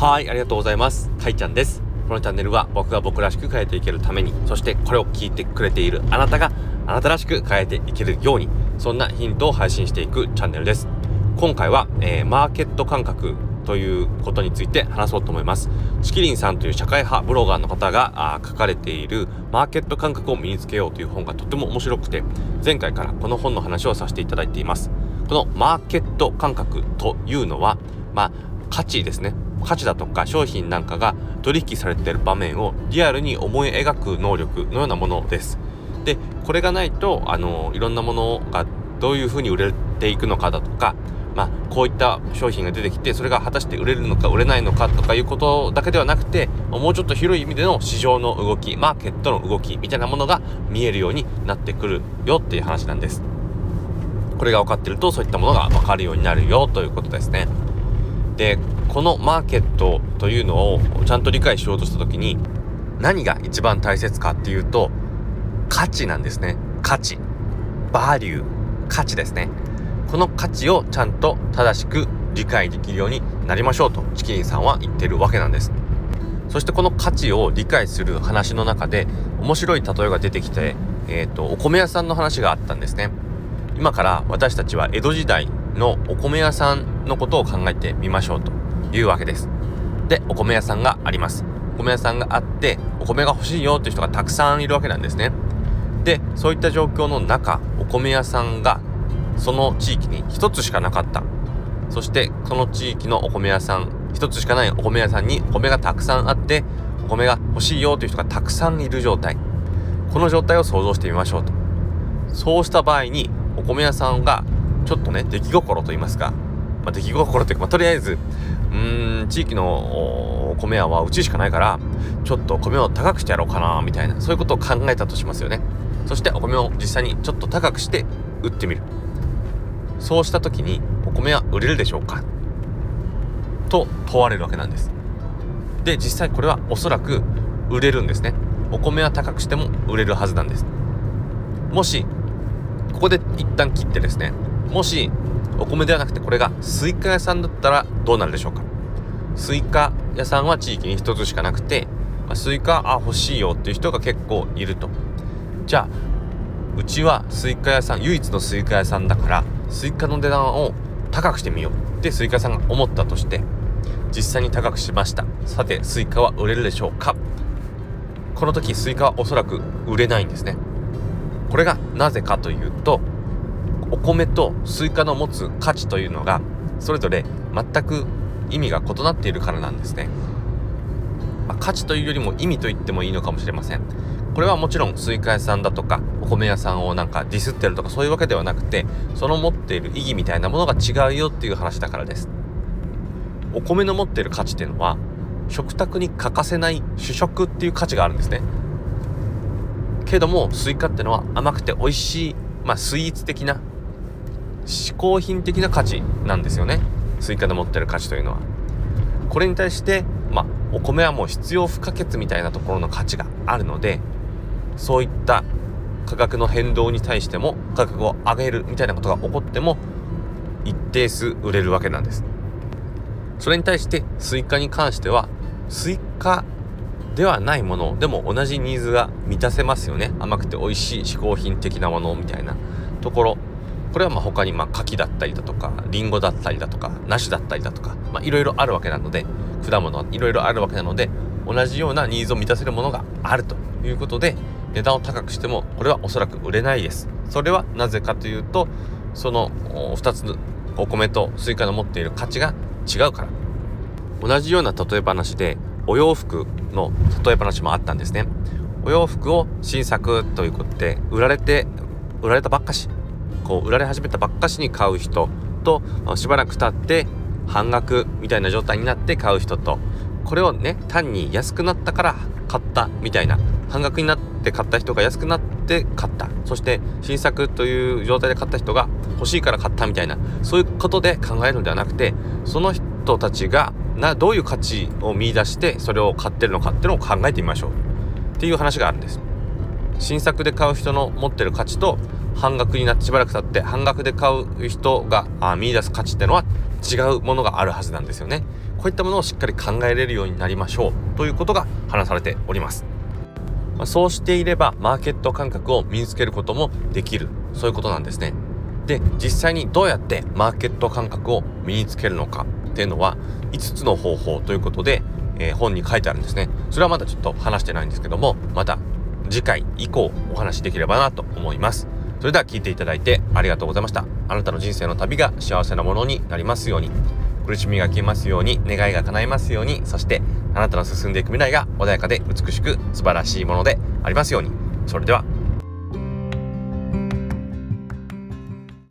はい、ありがとうございます。かいちゃんです。このチャンネルは僕が僕らしく変えていけるために、そしてこれを聞いてくれているあなたがあなたらしく変えていけるように、そんなヒントを配信していくチャンネルです。今回は、えー、マーケット感覚ということについて話そうと思います。チキリンさんという社会派ブロガーの方が書かれているマーケット感覚を身につけようという本がとても面白くて、前回からこの本の話をさせていただいています。このマーケット感覚というのは、まあ、価値ですね。価値だとか商品なんかが取引されている場面をリアルに思い描く能力のようなものです。でこれがないとあのいろんなものがどういうふうに売れていくのかだとか、まあ、こういった商品が出てきてそれが果たして売れるのか売れないのかとかいうことだけではなくてもうちょっと広い意味での市場の動きマーケットの動きみたいなものが見えるようになってくるよっていう話なんです。これが分かってるとそういったものが分かるようになるよということですね。でこのマーケットというのをちゃんと理解しようとした時に何が一番大切かっていうと価値なんですね。価値。バリュー。価値ですね。この価値をちゃんと正しく理解できるようになりましょうとチキリンさんは言ってるわけなんです。そしてこの価値を理解する話の中で面白い例えが出てきて、えーと、お米屋さんの話があったんですね。今から私たちは江戸時代のお米屋さんのことを考えてみましょうと。いうわけです。でお米屋さんがあります。お米屋さんがあってお米が欲しいよっていう人がたくさんいるわけなんですね。でそういった状況の中お米屋さんがその地域に一つしかなかった。そしてその地域のお米屋さん一つしかないお米屋さんにお米がたくさんあってお米が欲しいよという人がたくさんいる状態。この状態を想像してみましょうと。そうした場合にお米屋さんがちょっとね出来心と言いますか、まあ、出来心というか、まあ、とりあえずーん地域のお米屋はうちしかないからちょっと米を高くしてやろうかなみたいなそういうことを考えたとしますよね。そしてお米を実際にちょっと高くして売ってみる。そうした時にお米は売れるでしょうか？と問われるわけなんです。で実際これはおそらく売れるんですね。お米は高くしても売れるはずなんです。もしここで一旦切ってですね。もしお米ではなくてこれがスイカ屋さんだったらどうなるでしょうか？スイカ屋さんは地域に一つしかなくて、まあ、スイカあ欲しいよっていう人が結構いると。じゃあうちはスイカ屋さん唯一のスイカ屋さんだからスイカの値段を高くしてみよう。ってスイカ屋さんが思ったとして実際に高くしました。さてスイカは売れるでしょうか？この時スイカはおそらく売れないんですね。これがなぜかというとお米とスイカの持つ価値というのがそれぞれ全く意味が異なっているからなんですね、まあ、価値というよりも意味と言ってもいいのかもしれません。これはもちろんスイカ屋さんだとかお米屋さんをなんかディスってるとかそういうわけではなくてその持っている意義みたいなものが違うよっていう話だからです。お米の持っている価値っていうのは食卓に欠かせない主食っていう価値があるんですね。けどもスイカってのは甘くて美味しい、まあ、スイーツ的な嗜好品的な価値なんですよね。スイカの持ってる価値というのは。これに対してまあお米はもう必要不可欠みたいなところの価値があるのでそういった価格の変動に対しても価格を上げるみたいなことが起こっても一定数売れるわけなんです。それに対してスイカに関してはスイカではないものでも同じニーズが満たせますよね。甘くて美味しい嗜好品的なものみたいなところこれはまあ他にまあ柿だったりだとかりんごだったりだとか梨だったりだとかいろいろあるわけなので果物いろいろあるわけなので同じようなニーズを満たせるものがあるということで値段を高くしてもこれはおそらく売れないです。それはなぜかというとその2つのお米とスイカの持っている価値が違うから。同じような例え話でお洋服の例え話もあったんですね。お洋服を新作ということで売られて売られたばっかし。こう売られ始めたばっかしに買う人としばらく経って半額みたいな状態になって買う人とこれをね単に安くなったから買ったみたいな半額になって買った人が安くなって買った。そして新作という状態で買った人が欲しいから買ったみたいなそういうことで考えるのではなくてその人たちがなどういう価値を見いだしてそれを買ってるのかっていうのを考えてみましょう。っていう話があるんです。新作で買う人の持ってる価値と半額になってしばらく経って半額で買う人が見出す価値ってのは違うものがあるはずなんですよねこういったものをしっかり考えれるようになりましょうということが話されております。そうしていればマーケット感覚を身につけることもできるそういうことなんですね。で実際にどうやってマーケット感覚を身につけるのかっていうのは5つの方法ということで、えー、本に書いてあるんですね。それはまだちょっと話してないんですけどもまた次回以降お話しできればなと思います。それでは聞いていただいてありがとうございました。あなたの人生の旅が幸せなものになりますように。苦しみが消えますように、願いが叶いますように、そしてあなたの進んでいく未来が穏やかで美しく素晴らしいものでありますように。それでは